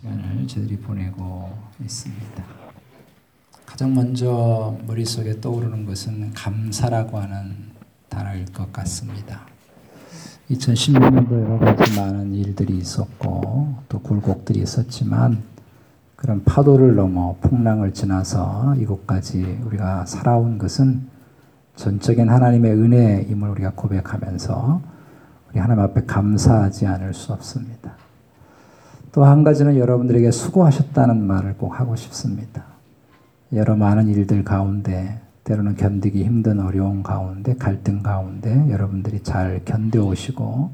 시간을 저들이 보내고 있습니다. 가장 먼저 머릿속에 떠오르는 것은 감사라고 하는 단어일 것 같습니다. 2016년도 여러 가지 많은 일들이 있었고 또 굴곡들이 있었지만 그런 파도를 넘어 풍랑을 지나서 이곳까지 우리가 살아온 것은 전적인 하나님의 은혜임을 우리가 고백하면서 우리 하나님 앞에 감사하지 않을 수 없습니다. 또 한 가지는 여러분들에게 수고하셨다는 말을 꼭 하고 싶습니다. 여러 많은 일들 가운데 때로는 견디기 힘든 어려운 가운데 갈등 가운데 여러분들이 잘 견뎌오시고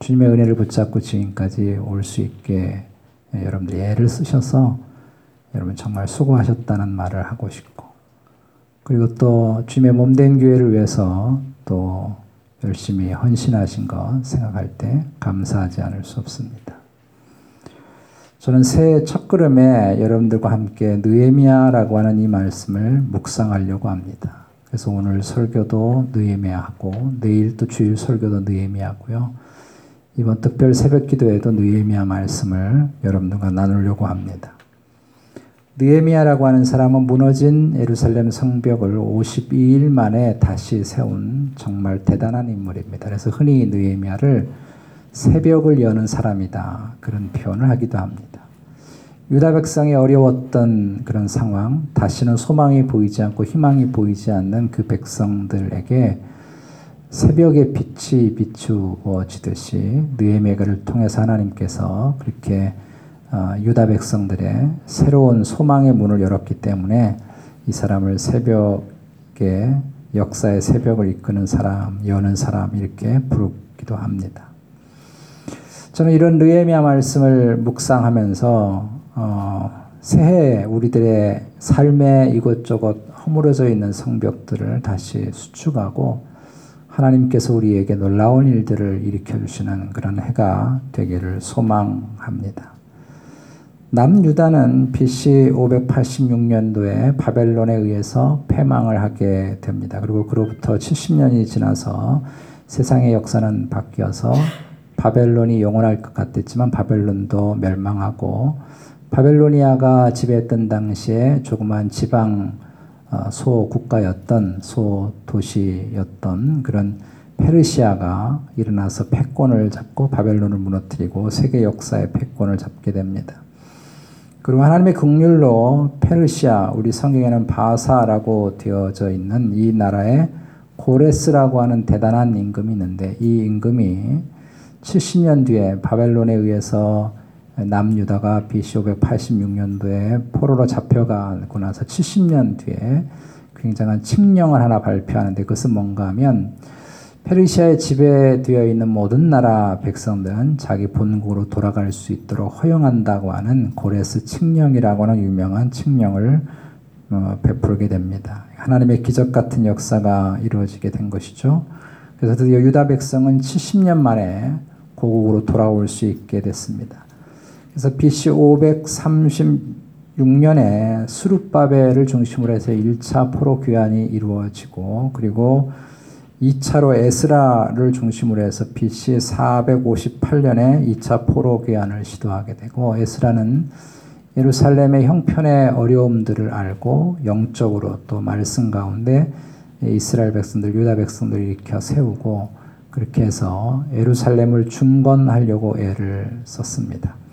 주님의 은혜를 붙잡고 지금까지 올 수 있게 여러분들이 애를 쓰셔서 여러분 정말 수고하셨다는 말을 하고 싶고 그리고 또 주님의 몸된 교회를 위해서 또 열심히 헌신하신 것 생각할 때 감사하지 않을 수 없습니다. 저는 새해 첫걸음에 여러분들과 함께 느에미아라고 하는 이 말씀을 묵상하려고 합니다. 그래서 오늘 설교도 느에미아하고 내일 또 주일 설교도 느에미아고요. 이번 특별 새벽 기도에도 느에미아 말씀을 여러분들과 나누려고 합니다. 느에미아라고 하는 사람은 무너진 예루살렘 성벽을 52일 만에 다시 세운 정말 대단한 인물입니다. 그래서 흔히 느에미아를 새벽을 여는 사람이다. 그런 표현을 하기도 합니다. 유다 백성이 어려웠던 그런 상황, 다시는 소망이 보이지 않고 희망이 보이지 않는 그 백성들에게 새벽의 빛이 비추어지듯이 느헤미야를 통해서 하나님께서 그렇게 유다 백성들의 새로운 소망의 문을 열었기 때문에 이 사람을 새벽의 역사의 새벽을 이끄는 사람, 여는 사람 이렇게 부르기도 합니다. 저는 이런 느헤미야 말씀을 묵상하면서 어, 새해 우리들의 삶에 이것저것 허물어져 있는 성벽들을 다시 수축하고 하나님께서 우리에게 놀라운 일들을 일으켜 주시는 그런 해가 되기를 소망합니다. 남유다는 BC 586년도에 바벨론에 의해서 패망을 하게 됩니다. 그리고 그로부터 70년이 지나서 세상의 역사는 바뀌어서 바벨론이 영원할 것 같았지만 바벨론도 멸망하고 바벨로니아가 지배했던 당시에 조그만 지방 어, 소 국가였던 소 도시였던 그런 페르시아가 일어나서 패권을 잡고 바벨론을 무너뜨리고 세계 역사의 패권을 잡게 됩니다. 그리고 하나님의 긍휼로 페르시아 우리 성경에는 바사라고 되어져 있는 이 나라에 고레스라고 하는 대단한 임금이 있는데 이 임금이 70년 뒤에 바벨론에 의해서 남유다가 BC 586년도에 포로로 잡혀가고 나서 70년 뒤에 굉장한 칙령을 하나 발표하는데 그것은 뭔가 하면 페르시아에 지배되어 있는 모든 나라 백성들은 자기 본국으로 돌아갈 수 있도록 허용한다고 하는 고레스 칙령이라고 하는 유명한 칙령을 어, 베풀게 됩니다. 하나님의 기적 같은 역사가 이루어지게 된 것이죠. 그래서 드디어 유다 백성은 70년 만에 고국으로 돌아올 수 있게 됐습니다. 그래서 BC 536년에 수룹바벨을 중심으로 해서 1차 포로 귀환이 이루어지고 그리고 2차로 에스라를 중심으로 해서 BC 458년에 2차 포로 귀환을 시도하게 되고 에스라는 예루살렘의 형편의 어려움들을 알고 영적으로 또 말씀 가운데 이스라엘 백성들, 유다 백성들을 일으켜 세우고 그렇게 해서 예루살렘을 중건하려고 애를 썼습니다.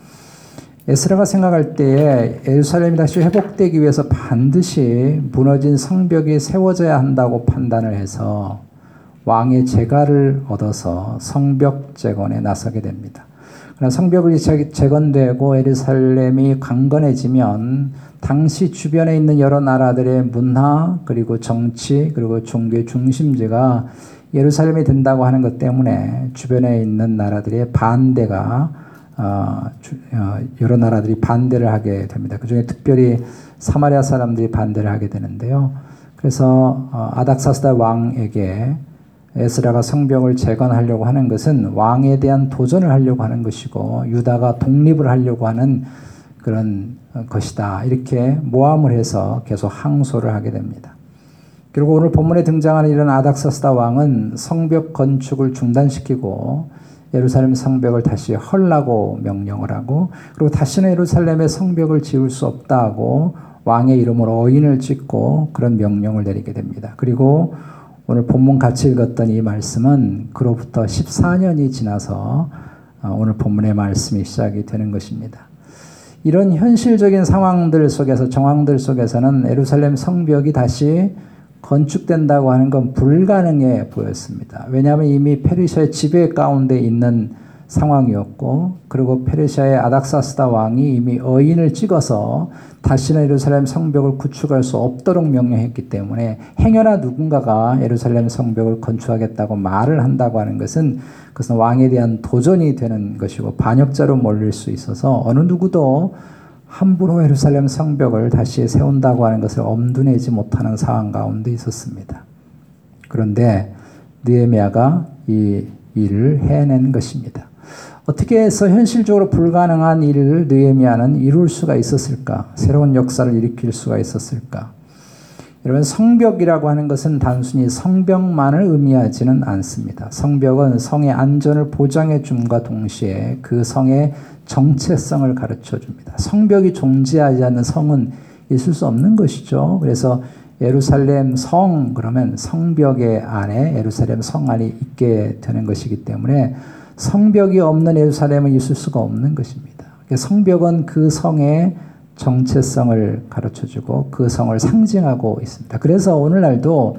에스라가 생각할 때에 예루살렘이 다시 회복되기 위해서 반드시 무너진 성벽이 세워져야 한다고 판단을 해서 왕의 재가를 얻어서 성벽 재건에 나서게 됩니다. 그러나 성벽이 재건되고 예루살렘이 강건해지면 당시 주변에 있는 여러 나라들의 문화 그리고 정치 그리고 종교의 중심지가 예루살렘이 된다고 하는 것 때문에 주변에 있는 나라들의 반대가 여러 나라들이 반대를 하게 됩니다. 그 중에 특별히 사마리아 사람들이 반대를 하게 되는데요. 그래서 어, 아닥사스다 왕에게 에스라가 성벽을 재건하려고 하는 것은 왕에 대한 도전을 하려고 하는 것이고 유다가 독립을 하려고 하는 그런 것이다. 이렇게 모함을 해서 계속 항소를 하게 됩니다. 그리고 오늘 본문에 등장하는 이런 아닥사스다 왕은 성벽 건축을 중단시키고 예루살렘 성벽을 다시 헐라고 명령을 하고 그리고 다시는 예루살렘의 성벽을 지을 수 없다고 왕의 이름으로 어인을 찍고 그런 명령을 내리게 됩니다. 그리고 오늘 본문 같이 읽었던 이 말씀은 그로부터 14년이 지나서 어, 오늘 본문의 말씀이 시작이 되는 것입니다. 이런 현실적인 상황들 속에서 정황들 속에서는 예루살렘 성벽이 다시 건축된다고 하는 건 불가능해 보였습니다. 왜냐하면 이미 페르시아의 지배 가운데 있는 상황이었고 그리고 페르시아의 아닥사스다 왕이 이미 어인을 찍어서 다시는 예루살렘 성벽을 구축할 수 없도록 명령했기 때문에 행여나 누군가가 예루살렘 성벽을 건축하겠다고 말을 한다고 하는 것은 그것은 왕에 대한 도전이 되는 것이고 반역자로 몰릴 수 있어서 어느 누구도 함부로 예루살렘 성벽을 다시 세운다고 하는 것을 엄두내지 못하는 상황 가운데 있었습니다. 그런데 느헤미야가 이 일을 해낸 것입니다. 어떻게 해서 현실적으로 불가능한 일을 느헤미야는 이룰 수가 있었을까? 새로운 역사를 일으킬 수가 있었을까? 여러분 성벽이라고 하는 것은 단순히 성벽만을 의미하지는 않습니다. 성벽은 성의 안전을 보장해 줌과 동시에 그 성의 정체성을 가르쳐 줍니다. 성벽이 존재하지 않는 성은 있을 수 없는 것이죠. 그래서 예루살렘 성 그러면 성벽의 안에 예루살렘 성 안이 있게 되는 것이기 때문에 성벽이 없는 예루살렘은 있을 수가 없는 것입니다. 성벽은 그 성의 정체성을 가르쳐 주고 그 성을 상징하고 있습니다. 그래서 오늘날도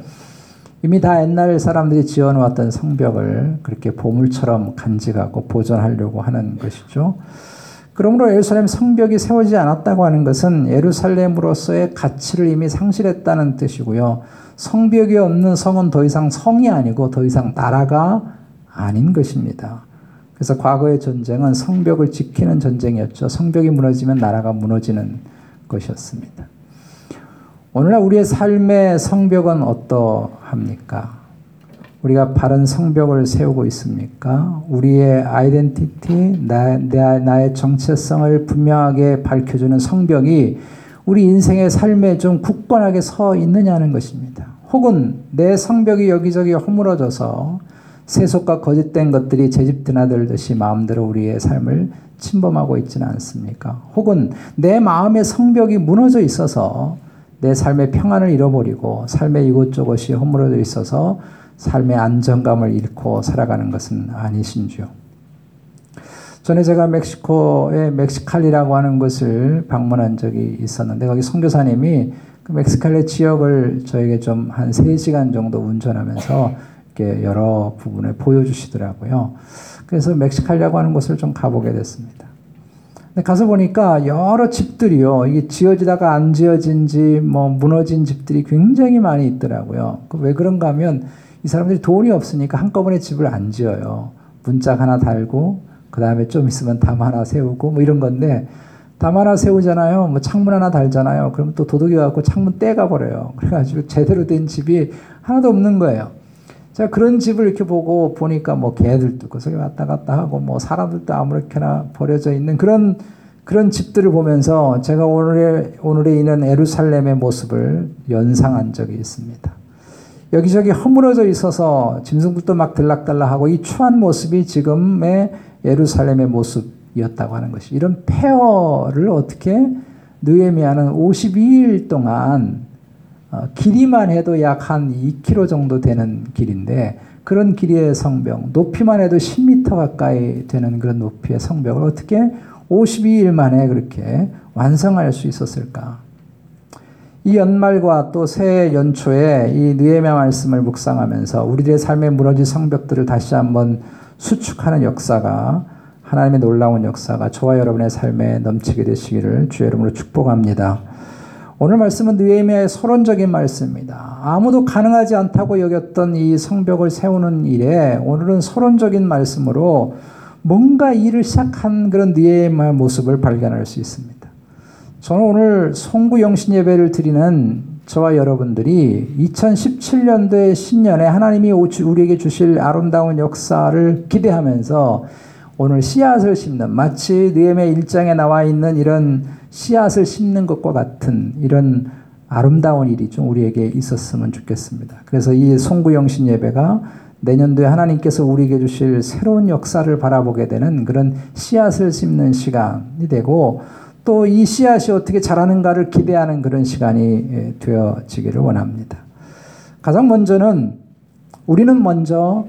이미 다 옛날 사람들이 지어놓았던 성벽을 그렇게 보물처럼 간직하고 보존하려고 하는 것이죠. 그러므로 예루살렘 성벽이 세워지지 않았다고 하는 것은 예루살렘으로서의 가치를 이미 상실했다는 뜻이고요. 성벽이 없는 성은 더 이상 성이 아니고 더 이상 나라가 아닌 것입니다. 그래서 과거의 전쟁은 성벽을 지키는 전쟁이었죠. 성벽이 무너지면 나라가 무너지는 것이었습니다. 오늘날 우리의 삶의 성벽은 어떠합니까? 우리가 바른 성벽을 세우고 있습니까? 우리의 아이덴티티, 나, 나의 정체성을 분명하게 밝혀주는 성벽이 우리 인생의 삶에 좀 굳건하게 서 있느냐는 것입니다. 혹은 내 성벽이 여기저기 허물어져서 세속과 거짓된 것들이 제 집 드나들듯이 마음대로 우리의 삶을 침범하고 있지는 않습니까? 혹은 내 마음의 성벽이 무너져 있어서 내 삶의 평안을 잃어버리고 삶의 이곳저곳이 허물어져 있어서 삶의 안정감을 잃고 살아가는 것은 아니신지요. 전에 제가 멕시코의 멕시칼리라고 하는 곳을 방문한 적이 있었는데 거기 선교사님이 그 멕시칼리 지역을 저에게 좀 한 3시간 정도 운전하면서 여러 부분을 보여주시더라고요. 그래서 멕시칼리라고 하는 곳을 좀 가보게 됐습니다. 가서 보니까 여러 집들이요. 이게 지어지다가 안 지어진지 뭐 무너진 집들이 굉장히 많이 있더라고요. 그왜 그런가 하면 이 사람들이 돈이 없으니까 한꺼번에 집을 안 지어요. 문짝 하나 달고 그 다음에 좀 있으면 담 하나 세우고 뭐 이런 건데 담 하나 세우잖아요. 뭐 창문 하나 달잖아요. 그러면 또 도둑이 와갖고 창문 떼가 버려요. 그래가지고 제대로 된 집이 하나도 없는 거예요. 제가 그런 집을 이렇게 보고 보니까 뭐 개들도 그 속에 왔다 갔다 하고 뭐 사람들도 아무렇게나 버려져 있는 그런 그런 집들을 보면서 제가 오늘의 오늘에 있는 에루살렘의 모습을 연상한 적이 있습니다. 여기저기 허물어져 있어서 짐승들도 막 들락달락하고 이 추한 모습이 지금의 예루살렘의 모습이었다고 하는 것이 이런 폐허를 어떻게 느헤미야는 52일 동안 어, 길이만 해도 약 한 2km 정도 되는 길인데 그런 길이의 성벽, 높이만 해도 10m 가까이 되는 그런 높이의 성벽을 어떻게 52일 만에 그렇게 완성할 수 있었을까? 이 연말과 또 새해 연초에 이 느헤미야 말씀을 묵상하면서 우리들의 삶에 무너진 성벽들을 다시 한번 수축하는 역사가 하나님의 놀라운 역사가 저와 여러분의 삶에 넘치게 되시기를 주의 이름으로 축복합니다. 오늘 말씀은 느헤미야의 서론적인 말씀입니다. 아무도 가능하지 않다고 여겼던 이 성벽을 세우는 일에 오늘은 서론적인 말씀으로 뭔가 일을 시작한 그런 느헤미야의 모습을 발견할 수 있습니다. 저는 오늘 송구 영신 예배를 드리는 저와 여러분들이 2017년도의 신년에 하나님이 우리에게 주실 아름다운 역사를 기대하면서 오늘 씨앗을 심는 마치 느헤미야 1장에 나와 있는 이런 씨앗을 심는 것과 같은 이런 아름다운 일이 좀 우리에게 있었으면 좋겠습니다. 그래서 이 송구영신 예배가 내년도에 하나님께서 우리에게 주실 새로운 역사를 바라보게 되는 그런 씨앗을 심는 시간이 되고 또 이 씨앗이 어떻게 자라는가를 기대하는 그런 시간이 예, 되어지기를 원합니다. 가장 먼저는 우리는 먼저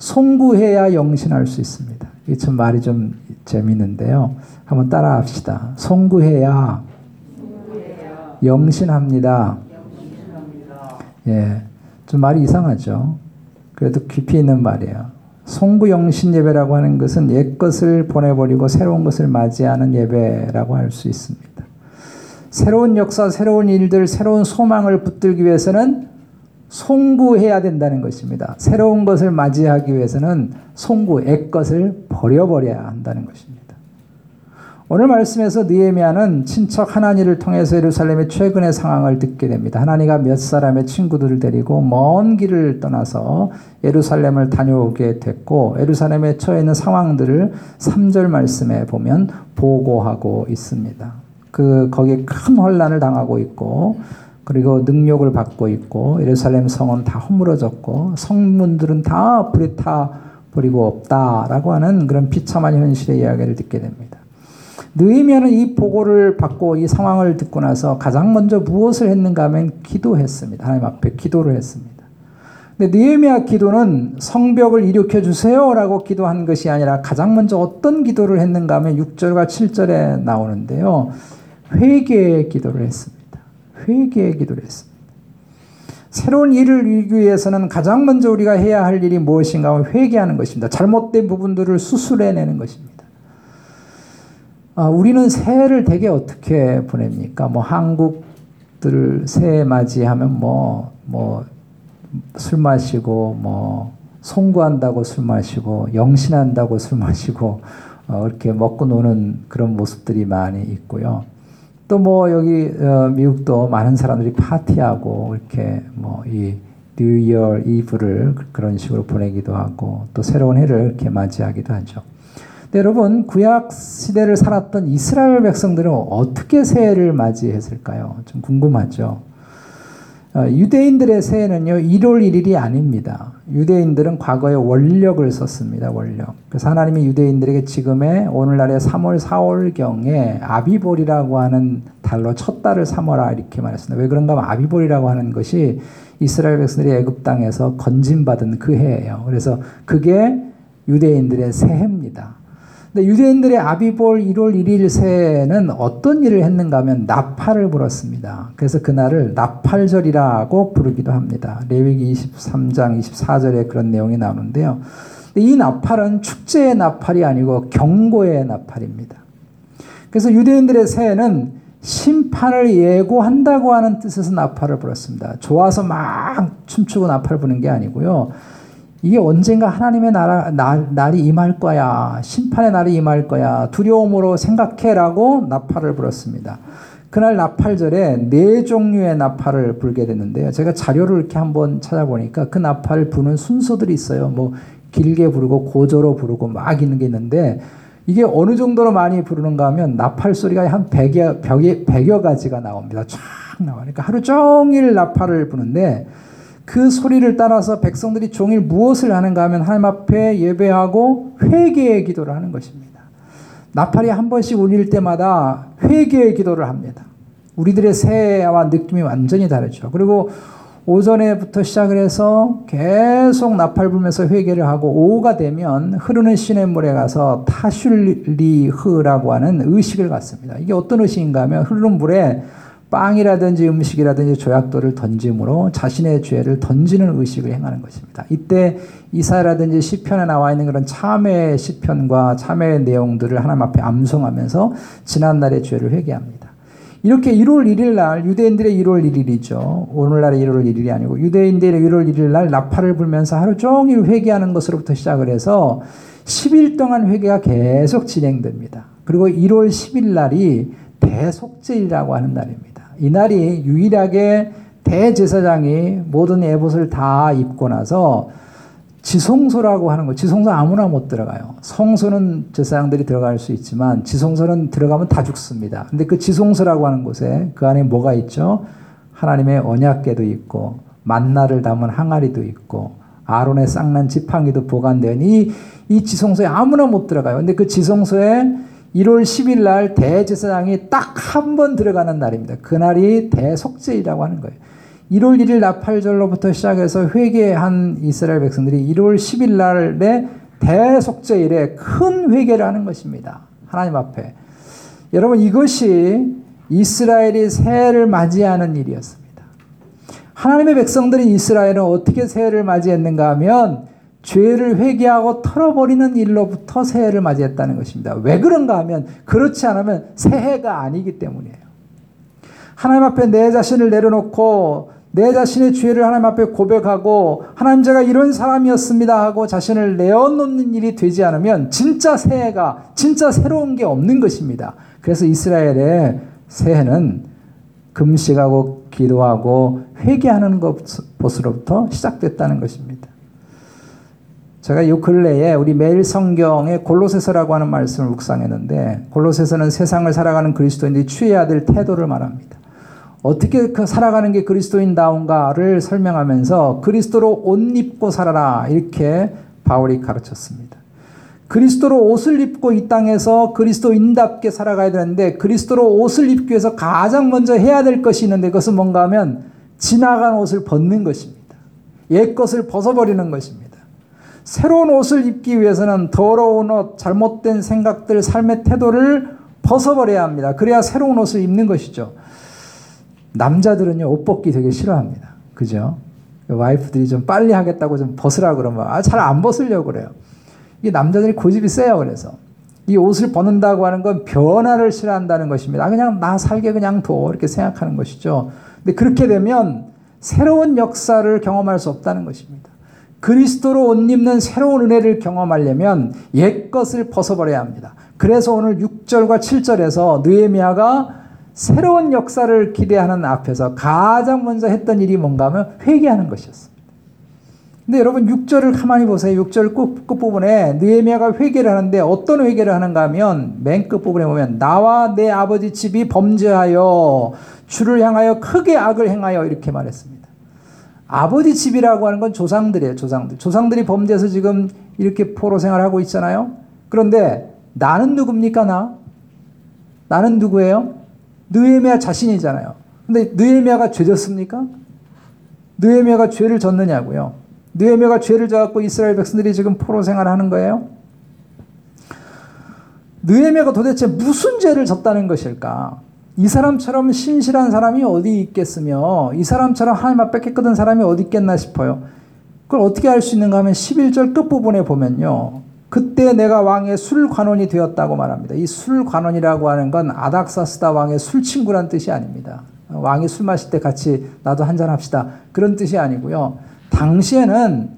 송구해야 영신할 수 있습니다. 이참 말이 좀 재밌는데요. 한번 따라 합시다. 송구해야 영신합니다. 예. 좀 말이 이상하죠. 그래도 깊이 있는 말이에요. 송구영신 예배라고 하는 것은 옛 것을 보내버리고 새로운 것을 맞이하는 예배라고 할 수 있습니다. 새로운 역사, 새로운 일들, 새로운 소망을 붙들기 위해서는 송구해야 된다는 것입니다. 새로운 것을 맞이하기 위해서는 송구, 옛 것을 버려버려야 한다는 것입니다. 오늘 말씀에서 느헤미야는 친척 하나니를 통해서 예루살렘의 최근의 상황을 듣게 됩니다. 하나니가 몇 사람의 친구들을 데리고 먼 길을 떠나서 예루살렘을 다녀오게 됐고 예루살렘에 처해 있는 상황들을 3절 말씀에 보면 보고하고 있습니다. 그 거기에 큰 혼란을 당하고 있고 그리고 능력을 받고 있고 예루살렘 성은 다 허물어졌고 성문들은 다 불에 타 버리고 없다라고 하는 그런 비참한 현실의 이야기를 듣게 됩니다. 느헤미야는 이 보고를 받고 이 상황을 듣고 나서 가장 먼저 무엇을 했는가 하면 기도했습니다. 하나님 앞에 기도를 했습니다. 근데 느헤미야 기도는 성벽을 일으켜 주세요라고 기도한 것이 아니라 가장 먼저 어떤 기도를 했는가 하면 6절과 7절에 나오는데요. 회개의 기도를 했습니다. 회개의 기도를 했습니다. 새로운 일을 이루기 위해서는 가장 먼저 우리가 해야 할 일이 무엇인가 하면 회개하는 것입니다. 잘못된 부분들을 수술해내는 것입니다. 아, 우리는 새해를 되게 어떻게 보냅니까? 뭐 한국들 새해 맞이하면 뭐 뭐 술 마시고 뭐 송구한다고 술 마시고 영신한다고 술 마시고 어, 이렇게 먹고 노는 그런 모습들이 많이 있고요. 또 뭐 여기 어, 미국도 많은 사람들이 파티하고 이렇게 뭐 이 New Year Eve를 그런 식으로 보내기도 하고 또 새로운 해를 이렇게 맞이하기도 하죠. 네, 여러분 구약 시대를 살았던 이스라엘 백성들은 어떻게 새해를 맞이했을까요? 좀 궁금하죠. 어, 유대인들의 새해는요 1월 1일이 아닙니다. 유대인들은 과거에 월력을 썼습니다. 월력. 그래서 하나님이 유대인들에게 지금의 오늘날의 3월 4월경에 아빕월이라고 하는 달로 첫 달을 삼아라 이렇게 말했습니다. 왜 그런가 하면 아빕월이라고 하는 것이 이스라엘 백성들이 애굽 땅에서 건진받은 그 해예요. 그래서 그게 유대인들의 새해입니다. 근데 유대인들의 아비볼 1월 1일 새는 어떤 일을 했는가 하면 나팔을 불었습니다. 그래서 그날을 나팔절이라고 부르기도 합니다. 레위기 23장 24절에 그런 내용이 나오는데요. 이 나팔은 축제의 나팔이 아니고 경고의 나팔입니다. 그래서 유대인들의 새해는 심판을 예고한다고 하는 뜻에서 나팔을 불었습니다. 좋아서 막 춤추고 나팔을 부는 게 아니고요. 이게 언젠가 하나님의 나라, 날, 날이 임할 거야. 심판의 날이 임할 거야. 두려움으로 생각해라고 나팔을 불었습니다. 그날 나팔절에 네 종류의 나팔을 불게 됐는데요. 제가 자료를 이렇게 한번 찾아보니까 그 나팔 부는 순서들이 있어요. 뭐 길게 부르고 고조로 부르고 막 있는 게 있는데 이게 어느 정도로 많이 부르는가 하면 나팔 소리가 한 100여, 100여 가지가 나옵니다. 쫙 나와. 그러니까 하루 종일 나팔을 부는데 그 소리를 따라서 백성들이 종일 무엇을 하는가 하면 하나님 앞에 예배하고 회개의 기도를 하는 것입니다. 나팔이 한 번씩 울릴 때마다 회개의 기도를 합니다. 우리들의 새해와 느낌이 완전히 다르죠. 그리고 오전에부터 시작을 해서 계속 나팔 불면서 회개를 하고 오후가 되면 흐르는 시냇물에 가서 타슐리흐라고 하는 의식을 갖습니다. 이게 어떤 의식인가 하면 흐르는 물에 빵이라든지 음식이라든지 조약돌을 던짐으로 자신의 죄를 던지는 의식을 행하는 것입니다. 이때 이사라든지 시편에 나와 있는 그런 참회의 시편과 참회의 내용들을 하나님 앞에 암송하면서 지난날의 죄를 회개합니다. 이렇게 1월 1일 날 유대인들의 1월 1일이죠. 오늘날의 1월 1일이 아니고 유대인들의 1월 1일 날 나팔을 불면서 하루 종일 회개하는 것으로부터 시작을 해서 10일 동안 회개가 계속 진행됩니다. 그리고 1월 10일 날이 대속제이라고 하는 날입니다. 이날이 유일하게 대제사장이 모든 에봇을 다 입고 나서 지성소라고 하는 거, 지성소 아무나 못 들어가요. 성소는 제사장들이 들어갈 수 있지만 지성소는 들어가면 다 죽습니다. 근데 그 지성소라고 하는 곳에 그 안에 뭐가 있죠? 하나님의 언약궤도 있고 만나를 담은 항아리도 있고 아론의 쌍난 지팡이도 보관된 이, 이 지성소에 아무나 못 들어가요. 근데 그 지성소에 1월 10일 날 대제사장이 딱 한 번 들어가는 날입니다. 그날이 대속죄이라고 하는 거예요. 1월 1일 나팔절로부터 시작해서 회개한 이스라엘 백성들이 1월 10일 날에 대속죄일에 큰 회개를 하는 것입니다. 하나님 앞에. 여러분 이것이 이스라엘이 새해를 맞이하는 일이었습니다. 하나님의 백성들이 이스라엘은 어떻게 새해를 맞이했는가 하면 죄를 회개하고 털어버리는 일로부터 새해를 맞이했다는 것입니다. 왜 그런가 하면 그렇지 않으면 새해가 아니기 때문이에요. 하나님 앞에 내 자신을 내려놓고 내 자신의 죄를 하나님 앞에 고백하고 하나님 제가 이런 사람이었습니다 하고 자신을 내어놓는 일이 되지 않으면 진짜 새해가 진짜 새로운 게 없는 것입니다. 그래서 이스라엘의 새해는 금식하고 기도하고 회개하는 것으로부터 시작됐다는 것입니다. 제가 이 근래에 우리 매일 성경에 골로새서라고 하는 말씀을 묵상했는데 골로새서는 세상을 살아가는 그리스도인들이 취해야 될 태도를 말합니다. 어떻게 그 살아가는 게 그리스도인다운가를 설명하면서 그리스도로 옷 입고 살아라 이렇게 바울이 가르쳤습니다. 그리스도로 옷을 입고 이 땅에서 그리스도인답게 살아가야 되는데 그리스도로 옷을 입기 위해서 가장 먼저 해야 될 것이 있는데 그것은 뭔가 하면 지나간 옷을 벗는 것입니다. 옛 것을 벗어버리는 것입니다. 새로운 옷을 입기 위해서는 더러운 옷, 잘못된 생각들, 삶의 태도를 벗어버려야 합니다. 그래야 새로운 옷을 입는 것이죠. 남자들은요, 옷 벗기 되게 싫어합니다. 그죠? 와이프들이 좀 빨리 하겠다고 좀 벗으라 그러면, 아, 잘 안 벗으려고 그래요. 이게 남자들이 고집이 세요, 그래서. 이 옷을 벗는다고 하는 건 변화를 싫어한다는 것입니다. 아, 그냥 나 살게 그냥 둬. 이렇게 생각하는 것이죠. 근데 그렇게 되면 새로운 역사를 경험할 수 없다는 것입니다. 그리스도로 옷 입는 새로운 은혜를 경험하려면 옛 것을 벗어버려야 합니다. 그래서 오늘 6절과 7절에서 느헤미야가 새로운 역사를 기대하는 앞에서 가장 먼저 했던 일이 뭔가 하면 회개하는 것이었습니다. 근데 여러분 6절을 가만히 보세요. 6절 끝, 끝부분에 느헤미야가 회개를 하는데 어떤 회개를 하는가 하면 맨 끝부분에 보면 나와 내 아버지 집이 범죄하여 주를 향하여 크게 악을 행하여 이렇게 말했습니다. 아버지 집이라고 하는 건 조상들이에요. 조상들. 조상들이 범죄해서 지금 이렇게 포로 생활하고 있잖아요. 그런데 나는 누굽니까 나? 나는 누구예요? 느헤미야 자신이잖아요. 근데 느헤미야가 죄졌습니까? 느헤미야가 죄를 졌느냐고요. 느헤미야가 죄를 져갖고 이스라엘 백성들이 지금 포로 생활하는 거예요. 느헤미야가 도대체 무슨 죄를 졌다는 것일까? 이 사람처럼 신실한 사람이 어디 있겠으며 이 사람처럼 하나님 앞에 깨끗한 사람이 어디 있겠나 싶어요. 그걸 어떻게 알 수 있는가 하면 11절 끝부분에 보면요. 그때 내가 왕의 술 관원이 되었다고 말합니다. 이 술 관원이라고 하는 건 아닥사스다 왕의 술 친구란 뜻이 아닙니다. 왕이 술 마실 때 같이 나도 한잔 합시다. 그런 뜻이 아니고요. 당시에는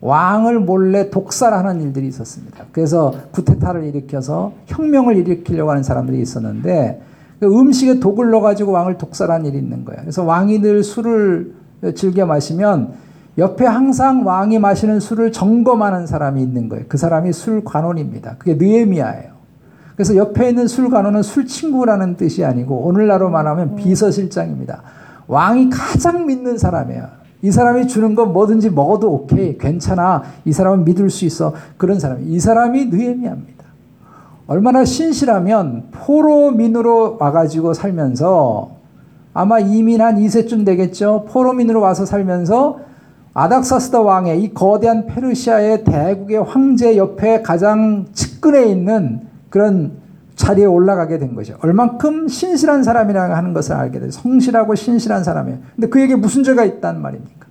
왕을 몰래 독살하는 일들이 있었습니다. 그래서 구테타를 일으켜서 혁명을 일으키려고 하는 사람들이 있었는데 그 음식에 독을 넣어가지고 왕을 독살한 일이 있는 거예요. 그래서 왕이 늘 술을 즐겨 마시면 옆에 항상 왕이 마시는 술을 점검하는 사람이 있는 거예요. 그 사람이 술 관원입니다. 그게 느에미아예요. 그래서 옆에 있는 술 관원은 술 친구라는 뜻이 아니고 오늘날로 말하면 비서실장입니다. 왕이 가장 믿는 사람이에요. 이 사람이 주는 건 뭐든지 먹어도 오케이, 괜찮아. 이 사람은 믿을 수 있어. 그런 사람. 이 사람이 느에미아입니다. 얼마나 신실하면 포로민으로 와가지고 살면서 아마 이민 한 2세쯤 되겠죠. 포로민으로 와서 살면서 아닥사스다 왕의 이 거대한 페르시아의 대국의 황제 옆에 가장 측근에 있는 그런 자리에 올라가게 된 것이죠. 얼만큼 신실한 사람이라고 하는 것을 알게 돼요. 성실하고 신실한 사람이에요. 근데 그에게 무슨 죄가 있단 말입니까?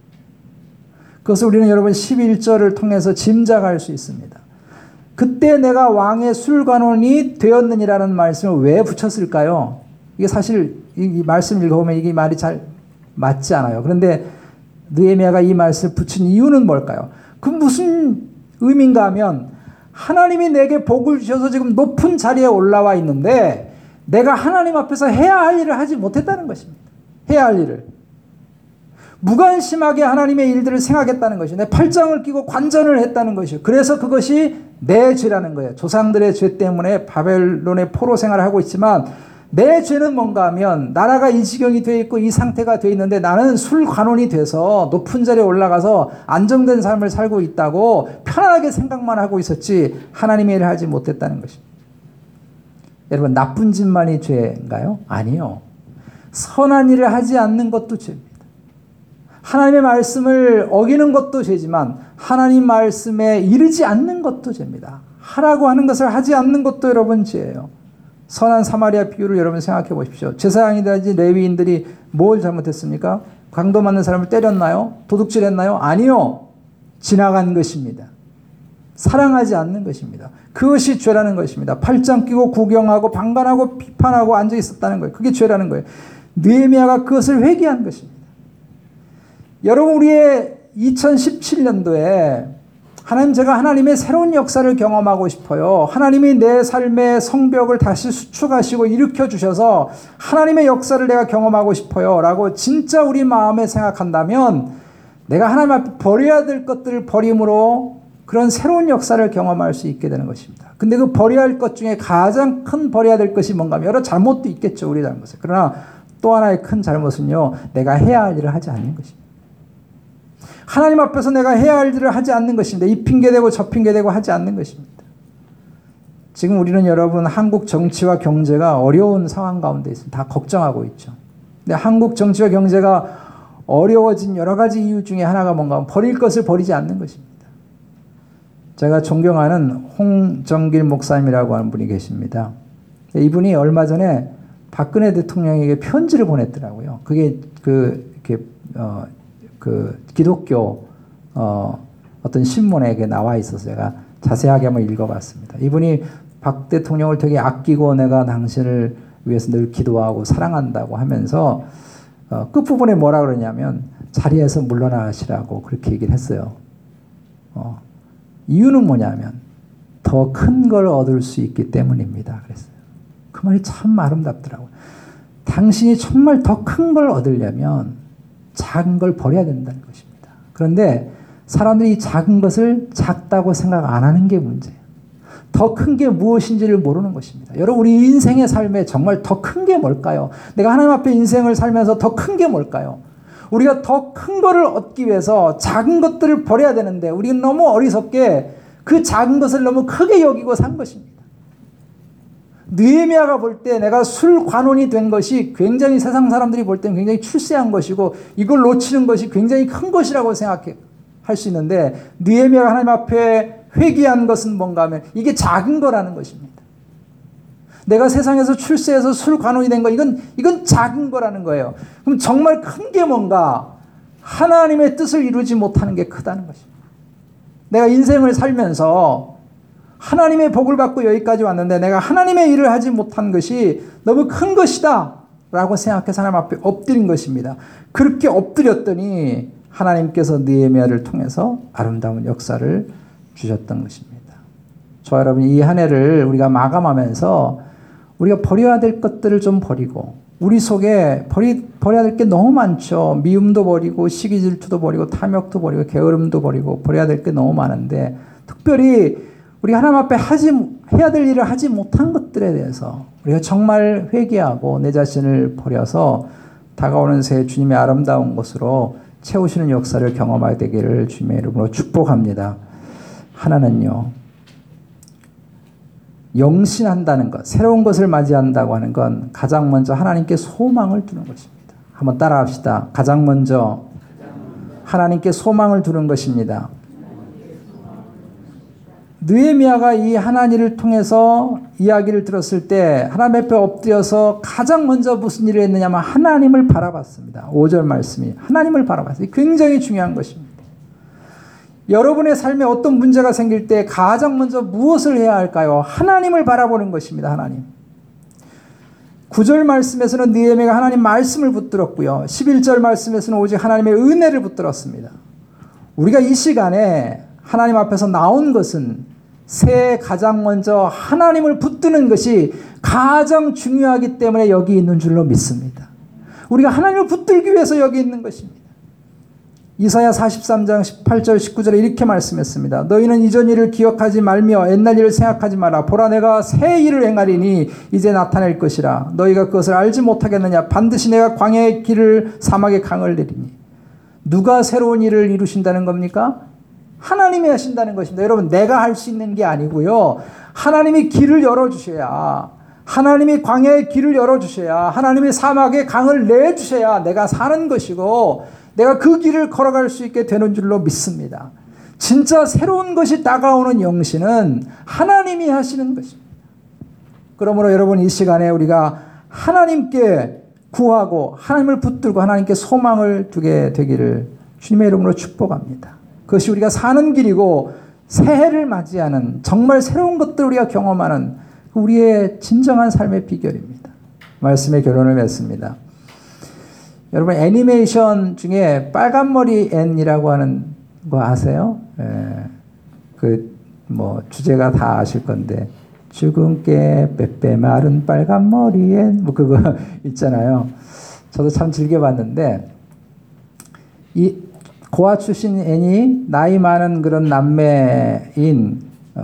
그것을 우리는 여러분 11절을 통해서 짐작할 수 있습니다. 그때 내가 왕의 술관원이 되었느니라는 말씀을 왜 붙였을까요? 이게 사실 이 말씀 읽어보면 이게 말이 잘 맞지 않아요. 그런데 느헤미야가 이 말씀을 붙인 이유는 뭘까요? 그 무슨 의미인가 하면 하나님이 내게 복을 주셔서 지금 높은 자리에 올라와 있는데 내가 하나님 앞에서 해야 할 일을 하지 못했다는 것입니다. 해야 할 일을. 무관심하게 하나님의 일들을 생각했다는 것이요. 내 팔짱을 끼고 관전을 했다는 것이요. 그래서 그것이 내 죄라는 거예요. 조상들의 죄 때문에 바벨론의 포로 생활을 하고 있지만 내 죄는 뭔가 하면 나라가 이 지경이 돼 있고 이 상태가 돼 있는데 나는 술 관원이 돼서 높은 자리에 올라가서 안정된 삶을 살고 있다고 편안하게 생각만 하고 있었지 하나님의 일을 하지 못했다는 것입니다. 여러분 나쁜 짓만이 죄인가요? 아니요. 선한 일을 하지 않는 것도 죄입니다. 하나님의 말씀을 어기는 것도 죄지만 하나님 말씀에 이르지 않는 것도 죄입니다. 하라고 하는 것을 하지 않는 것도 여러분 죄예요. 선한 사마리아 비유를 여러분 생각해 보십시오. 제사장이든지 레위인들이 뭘 잘못했습니까? 강도 맞는 사람을 때렸나요? 도둑질했나요? 아니요. 지나간 것입니다. 사랑하지 않는 것입니다. 그것이 죄라는 것입니다. 팔짱 끼고 구경하고 방관하고 비판하고 앉아 있었다는 거예요. 그게 죄라는 거예요. 느헤미야가 그것을 회개한 것입니다. 여러분 우리의 2017년도에 하나님 제가 하나님의 새로운 역사를 경험하고 싶어요. 하나님이 내 삶의 성벽을 다시 수축하시고 일으켜 주셔서 하나님의 역사를 내가 경험하고 싶어요. 라고 진짜 우리 마음에 생각한다면 내가 하나님 앞에 버려야 될 것들을 버림으로 그런 새로운 역사를 경험할 수 있게 되는 것입니다. 근데 그 버려야 할 것 중에 가장 큰 버려야 될 것이 뭔가 하면 여러 잘못도 있겠죠. 우리 잘못은. 그러나 또 하나의 큰 잘못은요. 내가 해야 할 일을 하지 않는 것입니다. 하나님 앞에서 내가 해야 할 일을 하지 않는 것입니다. 이 핑계대고 저 핑계대고 하지 않는 것입니다. 지금 우리는 여러분 한국 정치와 경제가 어려운 상황 가운데 있습니다. 다 걱정하고 있죠. 근데 한국 정치와 경제가 어려워진 여러 가지 이유 중에 하나가 뭔가 버릴 것을 버리지 않는 것입니다. 제가 존경하는 홍정길 목사님이라고 하는 분이 계십니다. 이분이 얼마 전에 박근혜 대통령에게 편지를 보냈더라고요. 그게 그 이렇게 어, 그 기독교 어, 어떤 신문에 나와 있어서 제가 자세하게 한번 읽어봤습니다. 이분이 박 대통령을 되게 아끼고 내가 당신을 위해서 늘 기도하고 사랑한다고 하면서 어, 끝부분에 뭐라 그러냐면 자리에서 물러나시라고 그렇게 얘기를 했어요. 어, 이유는 뭐냐면 더 큰 걸 얻을 수 있기 때문입니다. 그랬어요. 그 말이 참 아름답더라고요. 당신이 정말 더 큰 걸 얻으려면 작은 걸 버려야 된다는 것입니다. 그런데 사람들이 작은 것을 작다고 생각 안 하는 게 문제예요. 더 큰 게 무엇인지를 모르는 것입니다. 여러분, 우리 인생의 삶에 정말 더 큰 게 뭘까요? 내가 하나님 앞에 인생을 살면서 더 큰 게 뭘까요? 우리가 더 큰 거를 얻기 위해서 작은 것들을 버려야 되는데 우리는 너무 어리석게 그 작은 것을 너무 크게 여기고 산 것입니다. 느헤미야가 볼 때 내가 술 관원이 된 것이 굉장히 세상 사람들이 볼 때는 굉장히 출세한 것이고 이걸 놓치는 것이 굉장히 큰 것이라고 생각해 할 수 있는데 느헤미야가 하나님 앞에 회개한 것은 뭔가 하면 이게 작은 거라는 것입니다. 내가 세상에서 출세해서 술 관원이 된 거 이건 이건 작은 거라는 거예요. 그럼 정말 큰 게 뭔가 하나님의 뜻을 이루지 못하는 게 크다는 것입니다. 내가 인생을 살면서 하나님의 복을 받고 여기까지 왔는데 내가 하나님의 일을 하지 못한 것이 너무 큰 것이다. 라고 생각해서 하나님 앞에 엎드린 것입니다. 그렇게 엎드렸더니 하나님께서 느헤미야를 통해서 아름다운 역사를 주셨던 것입니다. 저 여러분 이 한 해를 우리가 마감하면서 우리가 버려야 될 것들을 좀 버리고 우리 속에 버리, 버려야 될 게 너무 많죠. 미움도 버리고 시기 질투도 버리고 탐욕도 버리고 게으름도 버리고 버려야 될 게 너무 많은데 특별히 우리 하나님 앞에 하지 해야 될 일을 하지 못한 것들에 대해서 우리가 정말 회개하고 내 자신을 버려서 다가오는 새 주님의 아름다운 것으로 채우시는 역사를 경험하게 되기를 주님의 이름으로 축복합니다. 하나는요. 영신한다는 것, 새로운 것을 맞이한다고 하는 건 가장 먼저 하나님께 소망을 두는 것입니다. 한번 따라합시다. 가장 먼저 하나님께 소망을 두는 것입니다. 느헤미야가 이 하나님을 통해서 이야기를 들었을 때 하나님 앞에 엎드려서 가장 먼저 무슨 일을 했느냐면 하나님을 바라봤습니다. 5절 말씀이 하나님을 바라봤어요. 굉장히 중요한 것입니다. 여러분의 삶에 어떤 문제가 생길 때 가장 먼저 무엇을 해야 할까요? 하나님을 바라보는 것입니다. 하나님. 9절 말씀에서는 느헤미야가 하나님 말씀을 붙들었고요. 11절 말씀에서는 오직 하나님의 은혜를 붙들었습니다. 우리가 이 시간에 하나님 앞에서 나온 것은 새 가장 먼저 하나님을 붙드는 것이 가장 중요하기 때문에 여기 있는 줄로 믿습니다. 우리가 하나님을 붙들기 위해서 여기 있는 것입니다. 이사야 43장 18절 19절에 이렇게 말씀했습니다. 너희는 이전 일을 기억하지 말며 옛날 일을 생각하지 마라. 보라 내가 새 일을 행하리니 이제 나타낼 것이라. 너희가 그것을 알지 못하겠느냐. 반드시 내가 광야의 길을 사막의 강을 내리니. 누가 새로운 일을 이루신다는 겁니까? 하나님이 하신다는 것입니다. 여러분 내가 할 수 있는 게 아니고요. 하나님이 길을 열어주셔야 하나님이 광야의 길을 열어주셔야 하나님이 사막의 강을 내주셔야 내가 사는 것이고 내가 그 길을 걸어갈 수 있게 되는 줄로 믿습니다. 진짜 새로운 것이 다가오는 영신은 하나님이 하시는 것입니다. 그러므로 여러분 이 시간에 우리가 하나님께 구하고 하나님을 붙들고 하나님께 소망을 두게 되기를 주님의 이름으로 축복합니다. 그것이 우리가 사는 길이고 새해를 맞이하는 정말 새로운 것들 우리가 경험하는 우리의 진정한 삶의 비결입니다. 말씀의 결론을 맺습니다. 여러분 애니메이션 중에 빨간머리 앤이라고 하는 거 아세요? 예. 그 뭐 주제가 다 아실 건데 주근깨 빼빼 마른 빨간머리 앤 뭐 그거 있잖아요. 저도 참 즐겨봤는데 이 고아 출신 앤이 나이 많은 그런 남매인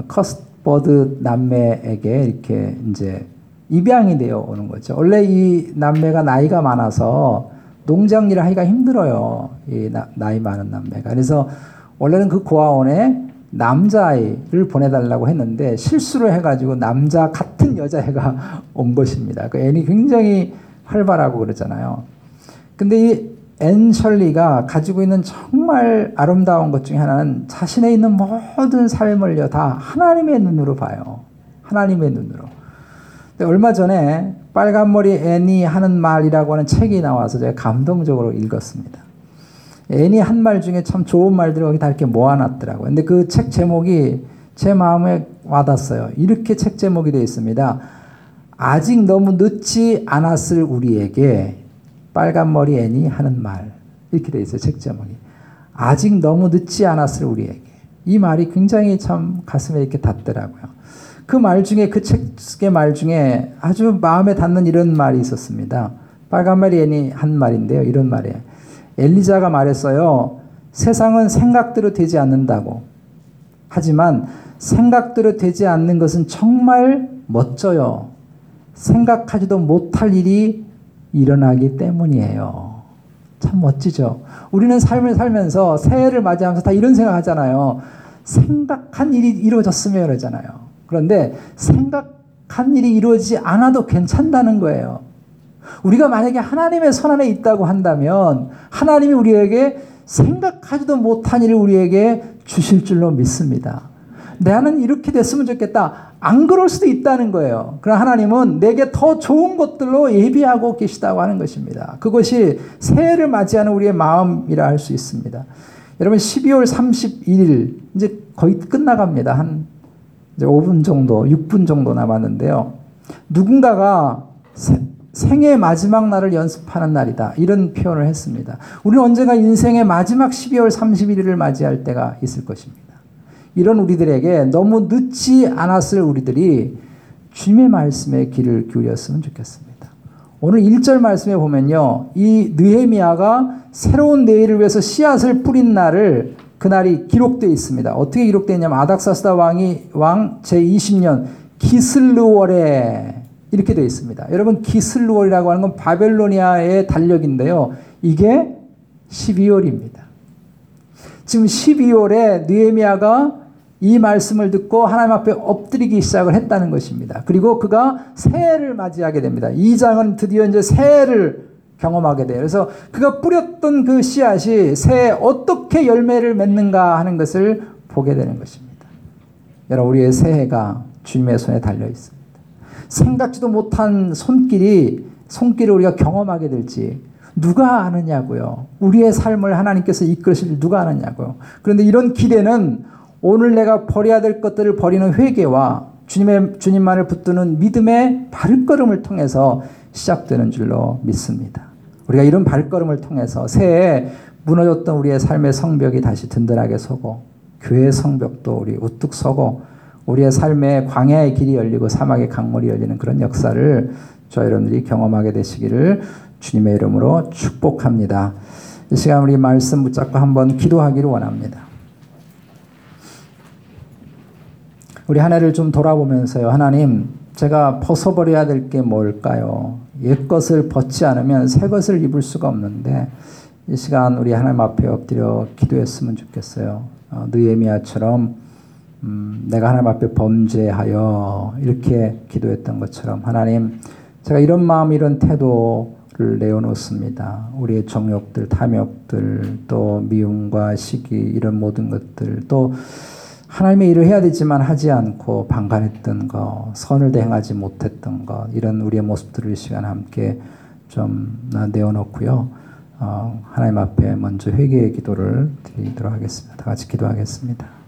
커스버트 남매에게 이렇게 이제 입양이 되어 오는 거죠. 원래 이 남매가 나이가 많아서 농장 일을 하기가 힘들어요. 이 나이 많은 남매가. 그래서 원래는 그 고아원에 남자아이를 보내달라고 했는데 실수를 해가지고 남자 같은 여자애가 온 것입니다. 그 앤이 굉장히 활발하고 그러잖아요. 근데 이 앤 셜리가 가지고 있는 정말 아름다운 것 중에 하나는 자신의 있는 모든 삶을요 다 하나님의 눈으로 봐요. 하나님의 눈으로. 얼마 전에 빨간머리 애니 하는 말이라고 하는 책이 나와서 제가 감동적으로 읽었습니다. 애니 한말 중에 참 좋은 말들을 거기 다 이렇게 모아놨더라고요. 근데 그 책 제목이 제 마음에 와닿았어요. 이렇게 책 제목이 되어 있습니다. 아직 너무 늦지 않았을 우리에게 빨간머리 애니 하는 말. 이렇게 되어 있어요. 책 제목이. 아직 너무 늦지 않았을 우리에게. 이 말이 굉장히 참 가슴에 이렇게 닿더라고요. 그 말 중에 그 책의 말 중에 아주 마음에 닿는 이런 말이 있었습니다. 빨간말이 애니 한 말인데요. 이런 말이에요. 엘리자가 말했어요. 세상은 생각대로 되지 않는다고. 하지만 생각대로 되지 않는 것은 정말 멋져요. 생각하지도 못할 일이 일어나기 때문이에요. 참 멋지죠. 우리는 삶을 살면서 새해를 맞이하면서 다 이런 생각 하잖아요. 생각한 일이 이루어졌으면 그러잖아요. 그런데 생각한 일이 이루어지지 않아도 괜찮다는 거예요. 우리가 만약에 하나님의 손 안에 있다고 한다면 하나님이 우리에게 생각하지도 못한 일을 우리에게 주실 줄로 믿습니다. 나는 이렇게 됐으면 좋겠다. 안 그럴 수도 있다는 거예요. 그러나 하나님은 내게 더 좋은 것들로 예비하고 계시다고 하는 것입니다. 그것이 새해를 맞이하는 우리의 마음이라 할 수 있습니다. 여러분 12월 31일 이제 거의 끝나갑니다. 한 이제 5분 정도, 6분 정도 남았는데요. 누군가가 생의 마지막 날을 연습하는 날이다. 이런 표현을 했습니다. 우리는 언젠가 인생의 마지막 12월 31일을 맞이할 때가 있을 것입니다. 이런 우리들에게 너무 늦지 않았을 우리들이 주님의 말씀에 귀를 기울였으면 좋겠습니다. 오늘 1절 말씀에 보면요. 이 느헤미야가 새로운 내일을 위해서 씨앗을 뿌린 날을 그날이 기록되어 있습니다. 어떻게 기록되어 있냐면 아닥사스다 왕이 왕 제20년 기슬르월에 이렇게 되어 있습니다. 여러분 기슬르월이라고 하는 건 바벨로니아의 달력인데요. 이게 12월입니다. 지금 12월에 느헤미야가 이 말씀을 듣고 하나님 앞에 엎드리기 시작을 했다는 것입니다. 그리고 그가 새해를 맞이하게 됩니다. 이 장은 드디어 이제 새해를 경험하게 돼요. 그래서 그가 뿌렸던 그 씨앗이 새해 어떻게 열매를 맺는가 하는 것을 보게 되는 것입니다. 여러분, 우리의 새해가 주님의 손에 달려 있습니다. 생각지도 못한 손길이, 손길을 우리가 경험하게 될지 누가 아느냐고요. 우리의 삶을 하나님께서 이끌으실 누가 아느냐고요. 그런데 이런 기대는 오늘 내가 버려야 될 것들을 버리는 회개와 주님의 주님만을 붙드는 믿음의 발걸음을 통해서 시작되는 줄로 믿습니다. 우리가 이런 발걸음을 통해서 새해 무너졌던 우리의 삶의 성벽이 다시 든든하게 서고 교회의 성벽도 우리 우뚝 서고 우리의 삶의 광야의 길이 열리고 사막의 강물이 열리는 그런 역사를 저 여러분들이 경험하게 되시기를 주님의 이름으로 축복합니다. 이 시간 우리 말씀 붙잡고 한번 기도하기를 원합니다. 우리 한 해를 좀 돌아보면서요. 하나님, 제가 벗어버려야 될 게 뭘까요? 옛 것을 벗지 않으면 새 것을 입을 수가 없는데 이 시간 우리 하나님 앞에 엎드려 기도했으면 좋겠어요. 어, 느헤미야처럼 음, 내가 하나님 앞에 범죄하여 이렇게 기도했던 것처럼 하나님 제가 이런 마음 이런 태도를 내어놓습니다. 우리의 정욕들, 탐욕들, 또 미움과 시기 이런 모든 것들 또 하나님의 일을 해야 되지만 하지 않고 방관했던 거, 선을 대행하지 못했던 것 이런 우리의 모습들을 이 시간 함께 좀 내어놓고요. 어, 하나님 앞에 먼저 회개의 기도를 드리도록 하겠습니다. 다 같이 기도하겠습니다.